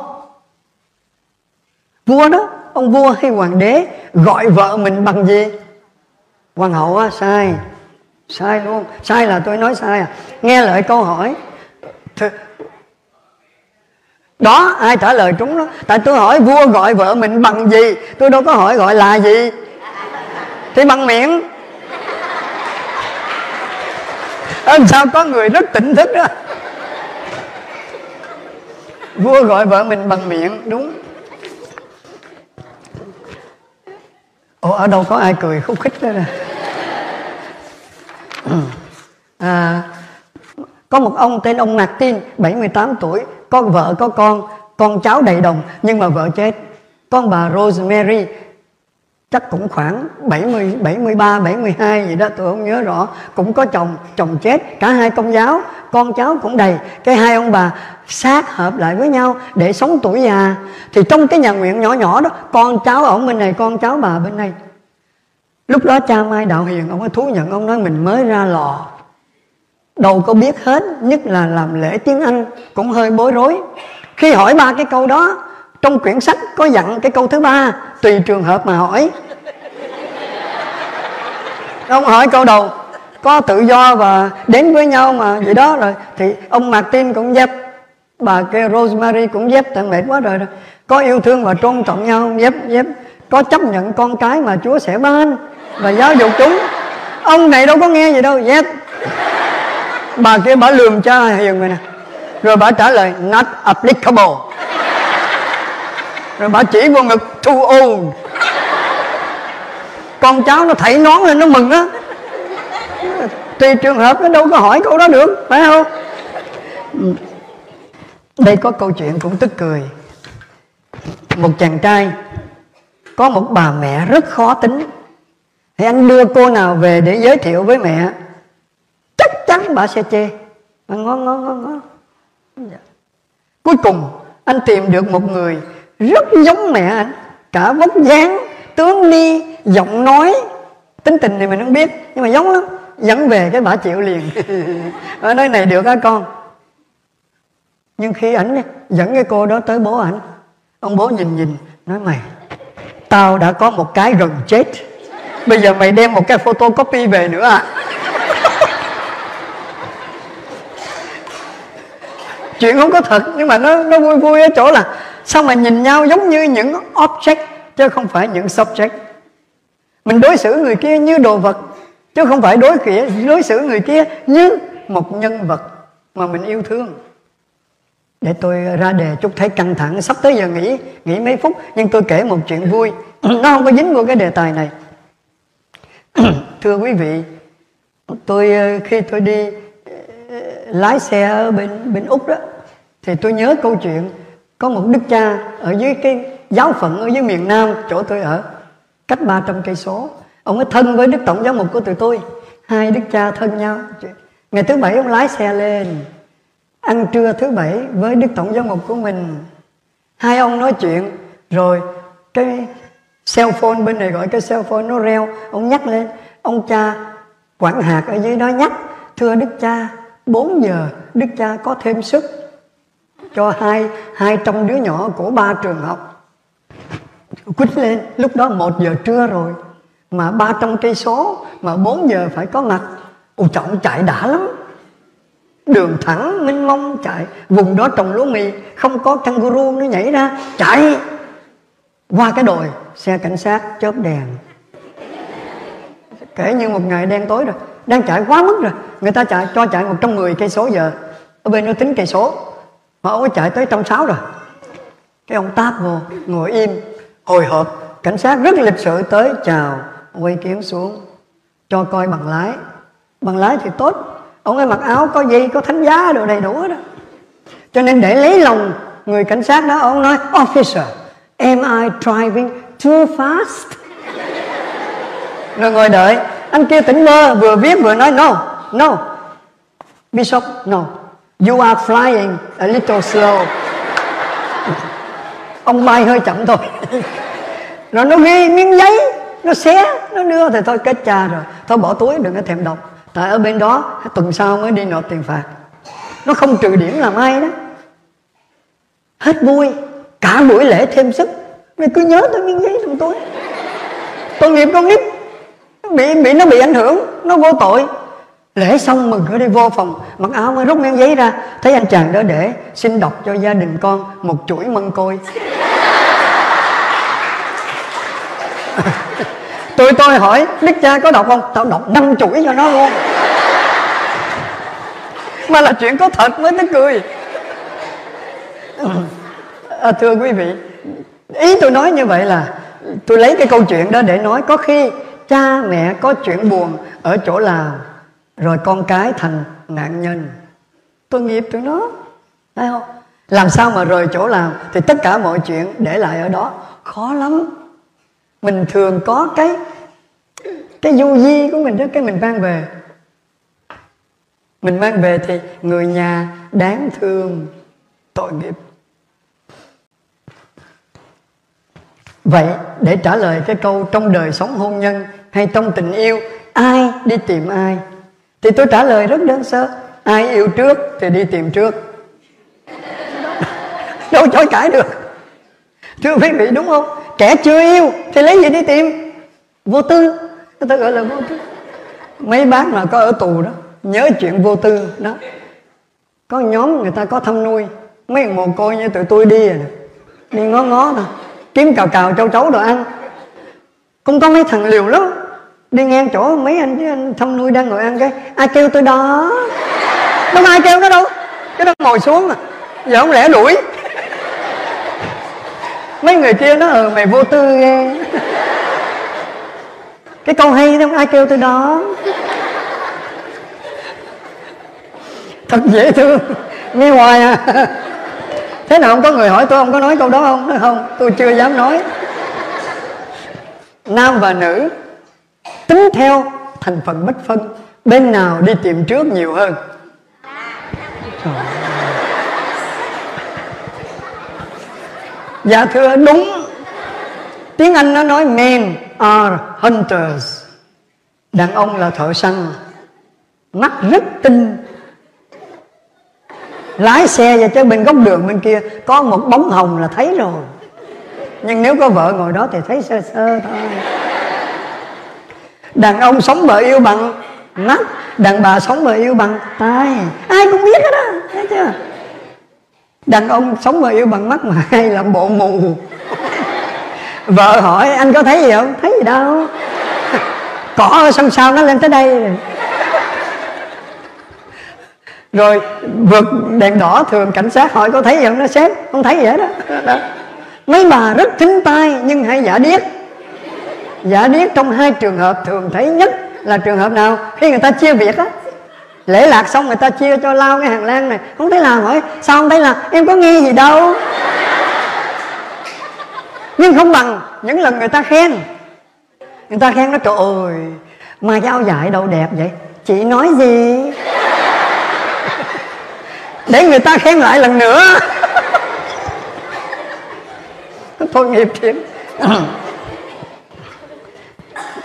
vua đó, ông vua hay hoàng đế gọi vợ mình bằng gì? Hoàng hậu á, sai. Sai luôn. Sai là tôi nói sai à. Nghe lại câu hỏi đó ai trả lời trúng đó? Tại tôi hỏi vua gọi vợ mình bằng gì? Tôi đâu có hỏi gọi là gì. Thì bằng miệng. Làm sao có người rất tỉnh thức đó vua gọi vợ mình bằng miệng đúng. Ồ ở đâu có ai cười khúc khích đó nè. Ừ. À, có một ông tên ông Martin 78 tuổi có vợ có con con cháu đầy đồng, nhưng mà vợ chết. Con bà Rosemary, chắc cũng khoảng 70 73 72 gì đó, tôi không nhớ rõ. Cũng có chồng chồng chết, cả hai công giáo, con cháu cũng đầy. Cái hai ông bà sát hợp lại với nhau để sống tuổi già. Thì trong cái nhà nguyện nhỏ nhỏ đó, con cháu ở bên này, con cháu bà bên này. Lúc đó cha mai đạo hiền, ông ấy thú nhận, ông nói mình mới ra lò đâu có biết hết nhất là làm lễ tiếng anh cũng hơi bối rối. Khi hỏi ba cái câu đó trong quyển sách có dặn cái câu thứ ba tùy trường hợp mà hỏi. Ông hỏi câu đầu có tự do và đến với nhau mà? Vậy đó rồi thì ông Martin cũng dép bà kia Rosemary cũng dép tại mệt quá rồi, rồi có yêu thương và tôn trọng nhau. Dép dép có chấp nhận con cái mà Chúa sẽ ban và giáo dục chúng. Ông này đâu có nghe gì đâu dép bà kia bà lườm cha hiền rồi nè. Rồi bà trả lời, not applicable. Rồi bà chỉ vô ngực, too old. Con cháu nó thảy nón lên, nó mừng á. Tùy trường hợp nó đâu có hỏi câu đó được, phải không? Đây có câu chuyện cũng tức cười. Một chàng trai, có một bà mẹ rất khó tính. Thì anh đưa cô nào về để giới thiệu với mẹ? Bà sẽ chê. Bà ngon ngon ngon ngon dạ. cuối cùng anh tìm được một người rất giống mẹ anh. Cả vóc dáng tướng đi giọng nói. Tính tình thì mình không biết nhưng mà giống lắm. Dẫn về cái bà chịu liền. Ở nơi này được á con? Nhưng khi ảnh dẫn cái cô đó tới bố ảnh ông bố nhìn nhìn nói mày tao đã có một cái gần chết. Bây giờ mày đem một cái photocopy về nữa à chuyện không có thật, nhưng mà nó nó vui vui ở chỗ là sao mà nhìn nhau giống như những object, chứ không phải những subject. Mình đối xử người kia như đồ vật, chứ không phải đối kia đối xử người kia như một nhân vật mà mình yêu thương. Để tôi ra đề chút thấy căng thẳng, sắp tới giờ nghỉ nghỉ mấy phút, nhưng tôi kể một chuyện vui. Nó không có dính vô cái đề tài này. Thưa quý vị, tôi ờ, khi tôi đi ờ, lái xe ở bên bên úc đó thì tôi nhớ câu chuyện, có một đức cha ở dưới cái giáo phận ở dưới miền nam, chỗ tôi ở, cách 300 cây số. Ông ấy thân với đức tổng giám mục của tụi tôi. Hai đức cha thân nhau. Ngày thứ bảy ông lái xe lên, ăn trưa thứ bảy với đức tổng giám mục của mình. Hai ông nói chuyện, rồi cái cell phone bên này gọi cái cell phone nó reo. Ông nhắc lên, ông cha quản hạt ở dưới đó nhắc, thưa đức cha 4 giờ đức cha có thêm sức cho hai hai trăm đứa nhỏ của ba trường học. Quýt lên, lúc đó một giờ trưa rồi, mà ba trăm cây số, mà 4 giờ phải có mặt. Ồ trọng chạy đã lắm. Đường thẳng, mênh mông chạy. Vùng đó trồng lúa mì, không có kangaroo nó nhảy ra, chạy. Qua cái đồi, xe cảnh sát chớp đèn. Kể như một ngày đen tối rồi, đang chạy quá mức rồi. Người ta chạy, cho chạy 110 cây số giờ. Ở bên nó tính cây số mà ông ấy chạy tới trong sáu rồi. Cái ông táp vô ngồi im, hồi hộp. Cảnh sát rất lịch sự tới chào, quay kiếm xuống, cho coi bằng lái. Bằng lái thì tốt. Ông ấy mặc áo có dây có thánh giá đồ đầy đủ đó cho nên để lấy lòng người cảnh sát đó, ông nói, officer, am I driving too fast? Rồi ngồi đợi. Anh kia tỉnh mơ, vừa viết vừa nói, no no. Bishop, no you are flying a little slow. Ông bay hơi chậm thôi. Rồi nó ghi miếng giấy, nó xé, nó đưa thì thôi, kết cha rồi. Thôi bỏ túi, đừng có thèm đọc. Tại ở bên đó, tuần sau mới đi nộp tiền phạt. Nó không trừ điểm làm ai đó. Hết vui, cả buổi lễ thêm sức. Mày cứ nhớ tới miếng giấy trong túi. Tội nghiệp con nít. Bị bị nó bị ảnh hưởng, nó vô tội lễ xong mừng cứ đi vô phòng mặc áo mới rút miếng giấy ra. Thấy anh chàng đó để xin đọc cho gia đình con một chuỗi mân côi. Tôi tôi hỏi đức cha có đọc không? Tao đọc năm chuỗi cho nó luôn. Mà là chuyện có thật mới tức cười. À, thưa quý vị ý tôi nói như vậy là tôi lấy cái câu chuyện đó để nói có khi cha mẹ có chuyện buồn ở chỗ lào rồi con cái thành nạn nhân. Tôi nghiệp tụi nó thấy không? Làm sao mà rời chỗ làm? Thì tất cả mọi chuyện để lại ở đó. Khó lắm. Mình thường có cái cái du di của mình đó, cái mình mang về. Mình mang về thì người nhà đáng thương, tội nghiệp. Vậy để trả lời cái câu trong đời sống hôn nhân hay trong tình yêu, ai đi tìm ai? Thì tôi trả lời rất đơn sơ. Ai yêu trước thì đi tìm trước. Đâu chối cãi được. Thưa quý vị, đúng không? Kẻ chưa yêu thì lấy gì đi tìm? Vô tư. Người ta gọi là vô tư. Mấy bác mà có ở tù đó, nhớ chuyện vô tư đó. Có nhóm người ta có thăm nuôi. Mấy mồ côi như tụi tôi đi à đi ngó ngó thôi kiếm cào cào châu chấu đồ ăn. Cũng có mấy thằng liều lắm đi ngang chỗ mấy anh với anh thăm nuôi đang ngồi ăn cái ai kêu tôi đó. Đâu ai kêu nó đâu, cái đó ngồi xuống à giờ không lẽ đuổi. Mấy người kia nó ờ ừ, mày vô tư ghê. Cái câu hay không ai kêu tôi đó. Thật dễ thương, nghe hoài à. Thế nào không có người hỏi tôi, không có nói câu đó không? Nói không, tôi chưa dám nói. Nam và nữ tính theo thành phần bất phân, bên nào đi tìm trước nhiều hơn. Trời dạ thưa, đúng. Tiếng anh nó nói men are hunters. Đàn ông là thợ săn. Mắt rất tinh. Lái xe và chơi bên góc đường bên kia, có một bóng hồng là thấy rồi. Nhưng nếu có vợ ngồi đó thì thấy sơ sơ thôi đàn ông sống vợ yêu bằng mắt đàn bà sống vợ yêu bằng tai. Ai cũng biết hết đó thấy chưa? Đàn ông sống vợ yêu bằng mắt mà hay làm bộ mù? Vợ hỏi anh có thấy gì không? Thấy gì đâu. Cỏ ở sân sau nó lên tới đây? Rồi vượt đèn đỏ thường cảnh sát hỏi có thấy gì không? Nó xếp không thấy gì hết đó, đó. mấy bà rất thính tai nhưng hay giả điếc giả điếc trong hai trường hợp thường thấy nhất là trường hợp nào? Khi người ta chia việc á. Lễ lạc xong người ta chia cho lao cái hàng lan này. Không thấy làm hỏi sao không thấy là em có nghe gì đâu. Nhưng không bằng những lần người ta khen. Người ta khen nó trời ơi mà giao áo đâu đẹp vậy? Chị nói gì? Để người ta khen lại lần nữa. Thôi nghiệp thiệt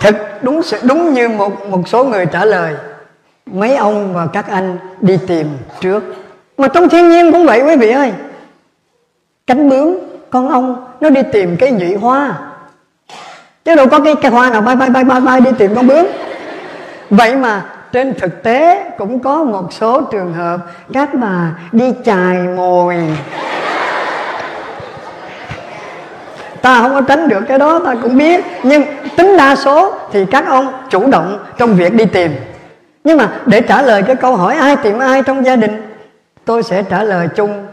thật đúng đúng như một một số người trả lời mấy ông và các anh đi tìm trước. Mà trong thiên nhiên cũng vậy quý vị ơi. Cánh bướm con ong nó đi tìm cái nhụy hoa. Chứ đâu có cái, cái hoa nào bay bay bay bay bay đi tìm con bướm. Vậy mà trên thực tế cũng có một số trường hợp các bà đi chài mồi. Ta không có tránh được cái đó ta cũng biết. Nhưng tính đa số thì các ông chủ động trong việc đi tìm. Nhưng mà để trả lời cái câu hỏi ai tìm ai trong gia đình, tôi sẽ trả lời chung.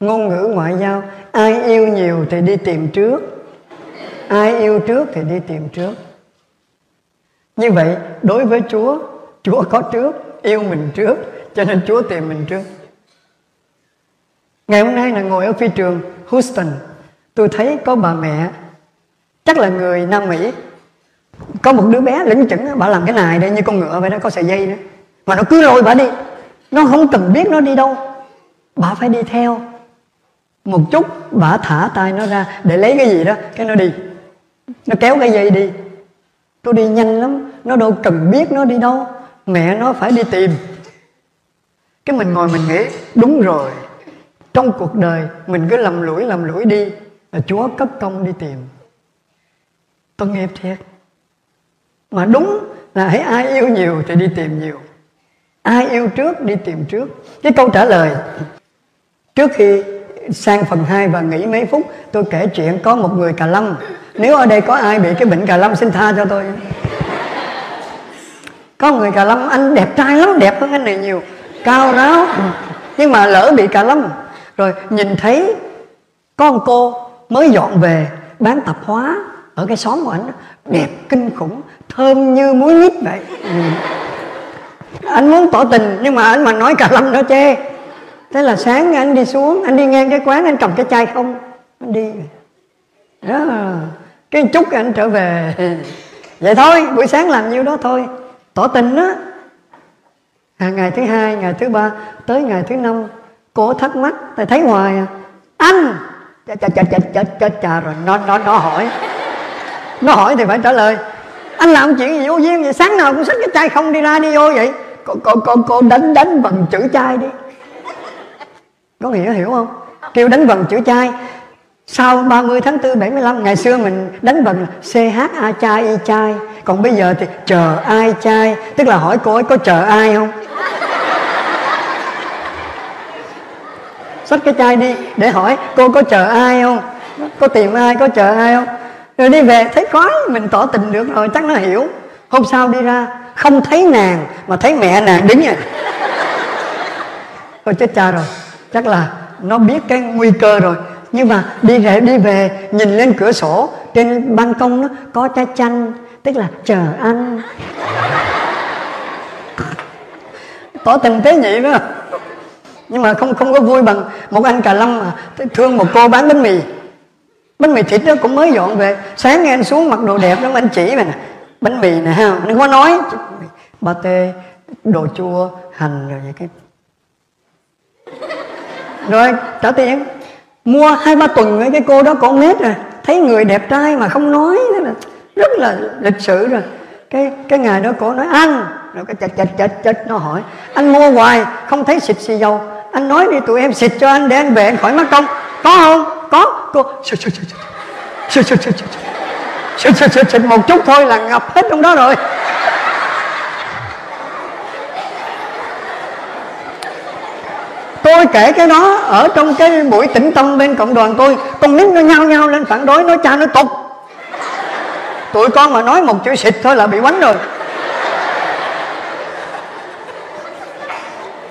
Ngôn ngữ ngoại giao, ai yêu nhiều thì đi tìm trước. Ai yêu trước thì đi tìm trước. Như vậy, đối với chúa chúa có trước, yêu mình trước, cho nên chúa tìm mình trước. Ngày hôm nay là ngồi ở phi trường houston tôi thấy có bà mẹ, chắc là người nam mỹ. Có một đứa bé lững chững bà làm cái này đây, như con ngựa vậy đó, có sợi dây nữa. Mà nó cứ lôi bà đi. Nó không cần biết nó đi đâu. Bà phải đi theo. Một chút, bà thả tay nó ra để lấy cái gì đó, cái nó đi. Nó kéo cái dây đi. Tôi đi nhanh lắm, nó đâu cần biết nó đi đâu. Mẹ nó phải đi tìm. Cái mình ngồi mình nghĩ, đúng rồi, trong cuộc đời mình cứ lầm lũi lầm lũi đi là chúa cấp công đi tìm. Tội nghiệp thiệt. Mà đúng là hãy ai yêu nhiều thì đi tìm nhiều. Ai yêu trước đi tìm trước. Cái câu trả lời, trước khi sang phần 2 và nghỉ mấy phút, tôi kể chuyện có một người cà lâm. Nếu ở đây có ai bị cái bệnh cà lâm, xin tha cho tôi. Có người cà lâm, anh đẹp trai lắm, đẹp hơn anh này nhiều. Cao ráo. Nhưng mà lỡ bị cà lâm. Rồi nhìn thấy con cô mới dọn về bán tạp hóa ở cái xóm của anh đẹp kinh khủng thơm như muối nhít vậy. Ừ. anh muốn tỏ tình nhưng mà anh mà nói cà lâm nó chê. Thế là sáng anh đi xuống anh đi ngang cái quán anh cầm cái chai không anh đi. Đó. Cái chút anh trở về. Vậy thôi buổi sáng làm nhiêu đó thôi. Tỏ tình đó à, ngày thứ hai ngày thứ ba tới ngày thứ năm cô thắc mắc thầy thấy hoài à. Anh chà chà chà chà chà chà, chà rồi. Nó nó nó hỏi. Nó hỏi thì phải trả lời. Anh làm chuyện gì vô duyên vậy? Sáng nào cũng xách cái chai không đi ra đi vô vậy. Cô cô cô, cô đánh đánh bằng chữ chai đi. Có nghĩa hiểu không? Kêu đánh vần chữ chai. Sau 30 tháng 4 75 ngày xưa mình đánh vần CH A chai Y chai. Còn bây giờ thì chờ ai chai? Tức là hỏi cô ấy có chờ ai không? Xách cái chai đi, để hỏi cô có chờ ai không? Có tìm ai, có chờ ai không? Rồi đi về, thấy có mình tỏ tình được rồi, chắc nó hiểu. Hôm sau đi ra, không thấy nàng, mà thấy mẹ nàng đứng à. Thôi chết cha rồi, chắc là nó biết cái nguy cơ rồi. Nhưng mà đi về đi về, nhìn lên cửa sổ, trên ban công nó có trái chanh, tức là chờ anh tỏ tình tế nhị đó nhưng mà không không có vui bằng một anh cà lâm mà thương một cô bán bánh mì. Bánh mì thịt đó cũng mới dọn về. Sáng nghe anh xuống mặc đồ đẹp lắm anh chỉ mà nè. Bánh mì nè, ha. Đừng có nói. Ba tê, đồ chua, hành rồi vậy cái. Rồi, trả tiền. Mua hai ba tuần với cái cô đó, con nết rồi thấy người đẹp trai mà không nói nữa là rất là lịch sự rồi. Cái cái ngày đó cô nói anh rồi cái chật chật chật chật nó hỏi. Anh mua hoài, không thấy xịt xì dầu anh nói đi, tụi em xịt cho anh để anh về anh khỏi mất công. Có không? Có. Cô xịt xịt xịt xịt xịt xịt xịt xịt xịt xịt xịt một chút thôi là ngập hết trong đó rồi. Tôi kể cái đó ở trong cái buổi tĩnh tâm bên cộng đoàn tôi. Con nít nó nhao nhao lên phản đối, nói cha nó tục. Tụi con mà nói một chữ xịt thôi là bị quánh rồi.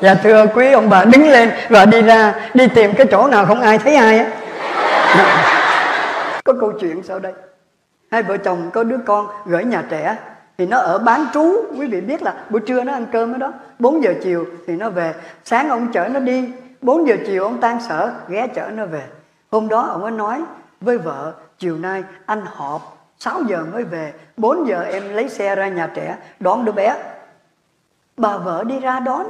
Dạ thưa quý ông bà, đứng lên và đi ra, đi tìm cái chỗ nào không ai thấy ai á. Có câu chuyện sau đây. Hai vợ chồng có đứa con gửi nhà trẻ, thì nó ở bán trú. Quý vị biết là buổi trưa nó ăn cơm ở đó. 4 giờ chiều thì nó về. Sáng ông chở nó đi. 4 giờ chiều ông tan sở, ghé chở nó về. Hôm đó ông ấy nói với vợ, chiều nay anh họp 6 giờ mới về. 4 giờ em lấy xe ra nhà trẻ, đón đứa bé. Bà vợ đi ra đón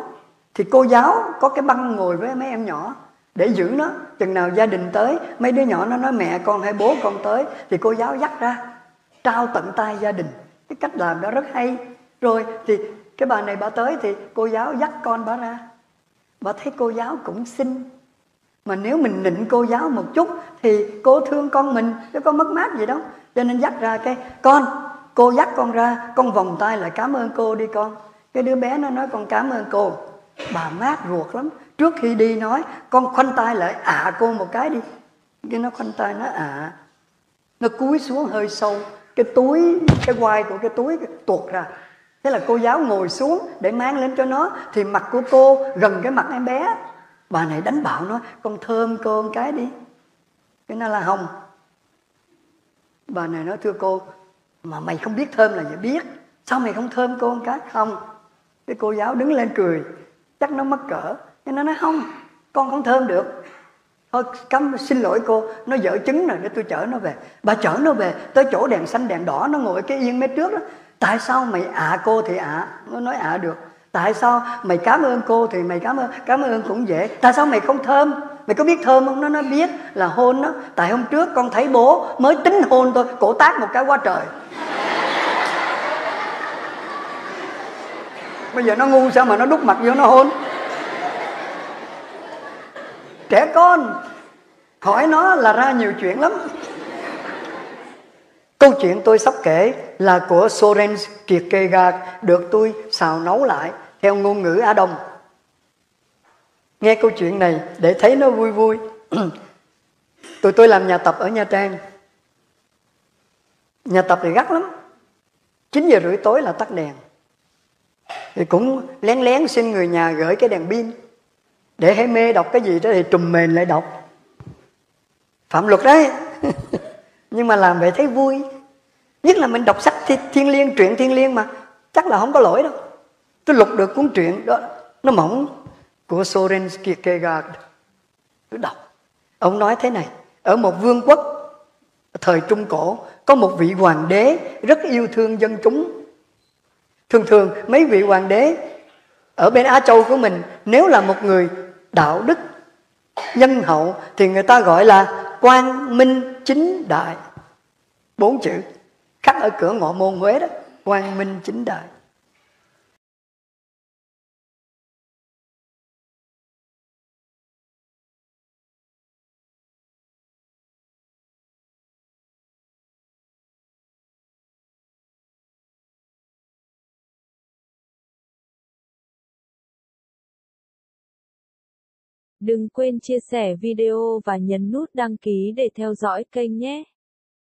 thì cô giáo có cái băng ngồi với mấy em nhỏ để giữ nó. Chừng nào gia đình tới, mấy đứa nhỏ nó nói, mẹ con hay bố con tới. Thì cô giáo dắt ra, trao tận tay gia đình. Cái cách làm đó rất hay. Rồi thì cái bà này bà tới thì cô giáo dắt con bà ra. Bà thấy cô giáo cũng xinh. Mà nếu mình nịnh cô giáo một chút thì cô thương con mình, chứ có mất mát gì đâu. Cho nên dắt ra cái, con, cô dắt con ra, con vòng tay lại cảm ơn cô đi con. Cái đứa bé nó nói, con cảm ơn cô bà mát ruột lắm. Trước khi đi nói, con khoanh tay lại ạ à cô một cái đi. Cái nó khoanh tay nó ạ à. nó cúi xuống hơi sâu. Cái túi, cái quai của cái túi tuột ra. Thế là cô giáo ngồi xuống để mang lên cho nó. Thì mặt của cô gần cái mặt em bé. Bà này đánh bạo nó, con thơm cô một cái đi. Cái nó là hồng bà này nói, thưa cô, mà mày không biết thơm là vậy biết. Sao mày không thơm cô một cái? Không. Cái cô giáo đứng lên cười chắc nó mất cỡ. Nên nó nói, không, con không thơm được. Thôi, cấm, xin lỗi cô. Nó dở trứng rồi, để tôi chở nó về. Bà chở nó về, tới chỗ đèn xanh, đèn đỏ, nó ngồi cái yên mé trước đó. Tại sao mày ạ à cô thì ạ? À? nó nói, ạ à được. Tại sao mày cảm ơn cô thì mày cảm ơn cảm ơn cũng dễ. Tại sao mày không thơm? Mày có biết thơm không? Nó nói, biết là hôn đó. Tại hôm trước con thấy bố mới tính hôn tôi cổ tác một cái quá trời. Bây giờ nó ngu sao mà nó đút mặt vô nó hôn? Trẻ con hỏi nó là ra nhiều chuyện lắm. Câu chuyện tôi sắp kể là của Soren Kierkegaard được tôi xào nấu lại theo ngôn ngữ Á Đông. Nghe câu chuyện này để thấy nó vui vui. Tụi tôi làm nhà tập ở Nha Trang. Nhà tập thì gắt lắm. 9 giờ rưỡi tối là tắt đèn thì cũng lén lén xin người nhà gửi cái đèn pin. Để hãy mê đọc cái gì đó thì trùm mền lại đọc. Phạm luật đấy. Nhưng mà làm vậy thấy vui. Nhất là mình đọc sách thi thiên liêng, truyện thiên liêng mà. Chắc là không có lỗi đâu. Tôi lục được cuốn truyện đó, nó mỏng. Của Soren Kierkegaard. Tôi đọc. Ông nói thế này. Ở một vương quốc thời trung cổ, có một vị hoàng đế rất yêu thương dân chúng thường thường, mấy vị hoàng đế ở bên Á Châu của mình, nếu là một người đạo đức, nhân hậu, thì người ta gọi là quang minh chính đại. Bốn chữ, khắc ở cửa ngọ môn huế đó, quang minh chính đại. Đừng quên chia sẻ video và nhấn nút đăng ký để theo dõi kênh nhé.